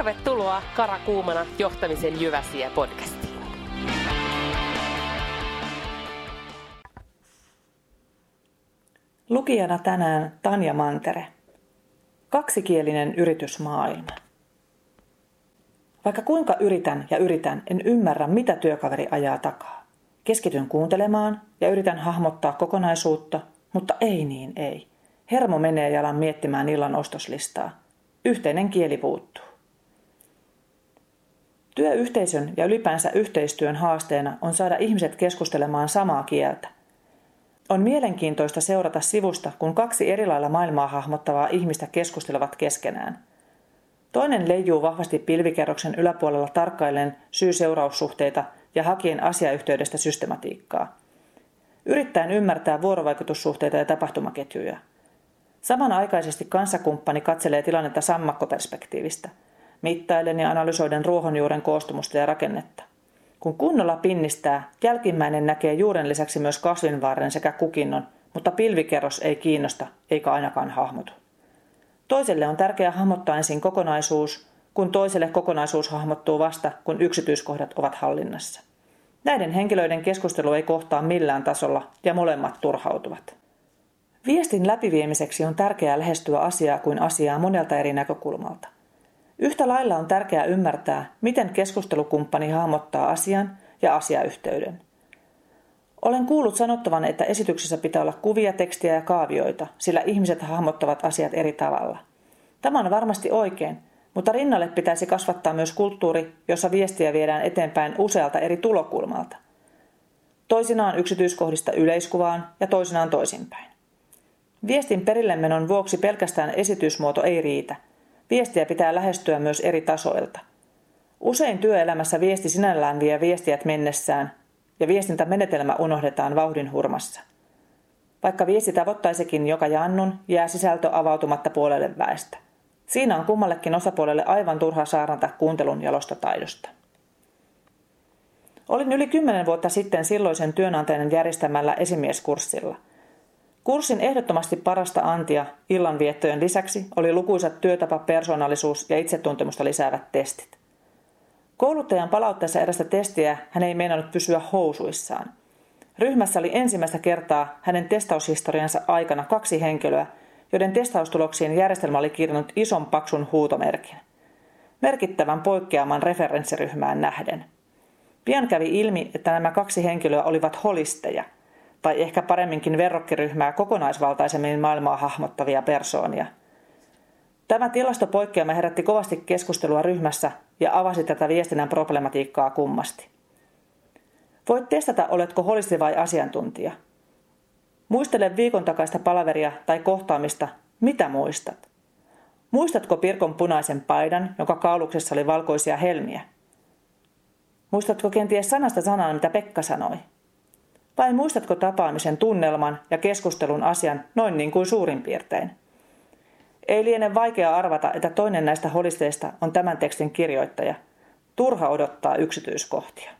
Tervetuloa Karakuumana johtamisen Jyväsiä podcastiin. Lukijana tänään Tanja Mantere. Kaksikielinen yritysmaailma. Vaikka kuinka yritän ja yritän, en ymmärrä, mitä työkaveri ajaa takaa. Keskityn kuuntelemaan ja yritän hahmottaa kokonaisuutta, mutta ei niin ei. Hermo menee jalan miettimään illan ostoslistaa. Yhteinen kieli puuttuu. Työyhteisön ja ylipäänsä yhteistyön haasteena on saada ihmiset keskustelemaan samaa kieltä. On mielenkiintoista seurata sivusta, kun kaksi eri lailla maailmaa hahmottavaa ihmistä keskustelevat keskenään. Toinen leijuu vahvasti pilvikerroksen yläpuolella tarkkaillen syy-seuraussuhteita ja hakien asiayhteydestä systematiikkaa. Yrittäen ymmärtää vuorovaikutussuhteita ja tapahtumaketjuja. Samanaikaisesti kanssakumppani katselee tilannetta sammakkoperspektiivistä – mittaillen ja analysoiden ruohonjuuren koostumusta ja rakennetta. Kun kunnolla pinnistää, jälkimmäinen näkee juuren lisäksi myös kasvinvarren sekä kukinnon, mutta pilvikerros ei kiinnosta eikä ainakaan hahmotu. Toiselle on tärkeää hahmottaa ensin kokonaisuus, kun toiselle kokonaisuus hahmottuu vasta, kun yksityiskohdat ovat hallinnassa. Näiden henkilöiden keskustelu ei kohtaa millään tasolla ja molemmat turhautuvat. Viestin läpiviemiseksi on tärkeää lähestyä asiaa kuin asiaa monelta eri näkökulmalta – Yhtä lailla on tärkeää ymmärtää, miten keskustelukumppani hahmottaa asian ja asiayhteyden. Olen kuullut sanottavan, että esityksessä pitää olla kuvia, tekstiä ja kaavioita, sillä ihmiset hahmottavat asiat eri tavalla. Tämä on varmasti oikein, mutta rinnalle pitäisi kasvattaa myös kulttuuri, jossa viestiä viedään eteenpäin usealta eri tulokulmalta. Toisinaan yksityiskohdista yleiskuvaan ja toisinaan toisinpäin. Viestin perillemenon vuoksi pelkästään esitysmuoto ei riitä – Viestiä pitää lähestyä myös eri tasoilta. Usein työelämässä viesti sinällään vie viestiät mennessään ja viestintämenetelmä unohdetaan vauhdin hurmassa. Vaikka viesti tavoittaisikin joka jannun, jää sisältö avautumatta puolelle väestä. Siinä on kummallekin osapuolelle aivan turha saarnata kuuntelun jalostotaidosta. Olin yli kymmenen vuotta sitten silloisen työnantajan järjestämällä esimieskurssilla – Kurssin ehdottomasti parasta antia illanviettojen lisäksi oli lukuisat työtapa, persoonallisuus ja itsetuntemusta lisäävät testit. Kouluttajan palautteessa erästä testiä hän ei meinannut pysyä housuissaan. Ryhmässä oli ensimmäistä kertaa hänen testaushistoriansa aikana kaksi henkilöä, joiden testaustuloksien järjestelmä oli kirjannut ison paksun huutomerkin. Merkittävän poikkeaman referenssiryhmään nähden. Pian kävi ilmi, että nämä kaksi henkilöä olivat holisteja – tai ehkä paremminkin verrokkiryhmää kokonaisvaltaisemmin maailmaa hahmottavia persoonia. Tämä tilastopoikkeama herätti kovasti keskustelua ryhmässä ja avasi tätä viestinnän problematiikkaa kummasti. Voit testata, oletko holisti vai asiantuntija. Muistele viikon takaista palaveria tai kohtaamista, mitä muistat. Muistatko Pirkon punaisen paidan, jonka kauluksessa oli valkoisia helmiä? Muistatko kenties sanasta sanaan, mitä Pekka sanoi? Vai muistatko tapaamisen tunnelman ja keskustelun asian noin niin kuin suurin piirtein? Ei liene vaikea arvata, että toinen näistä holisteista on tämän tekstin kirjoittaja. Turha odottaa yksityiskohtia.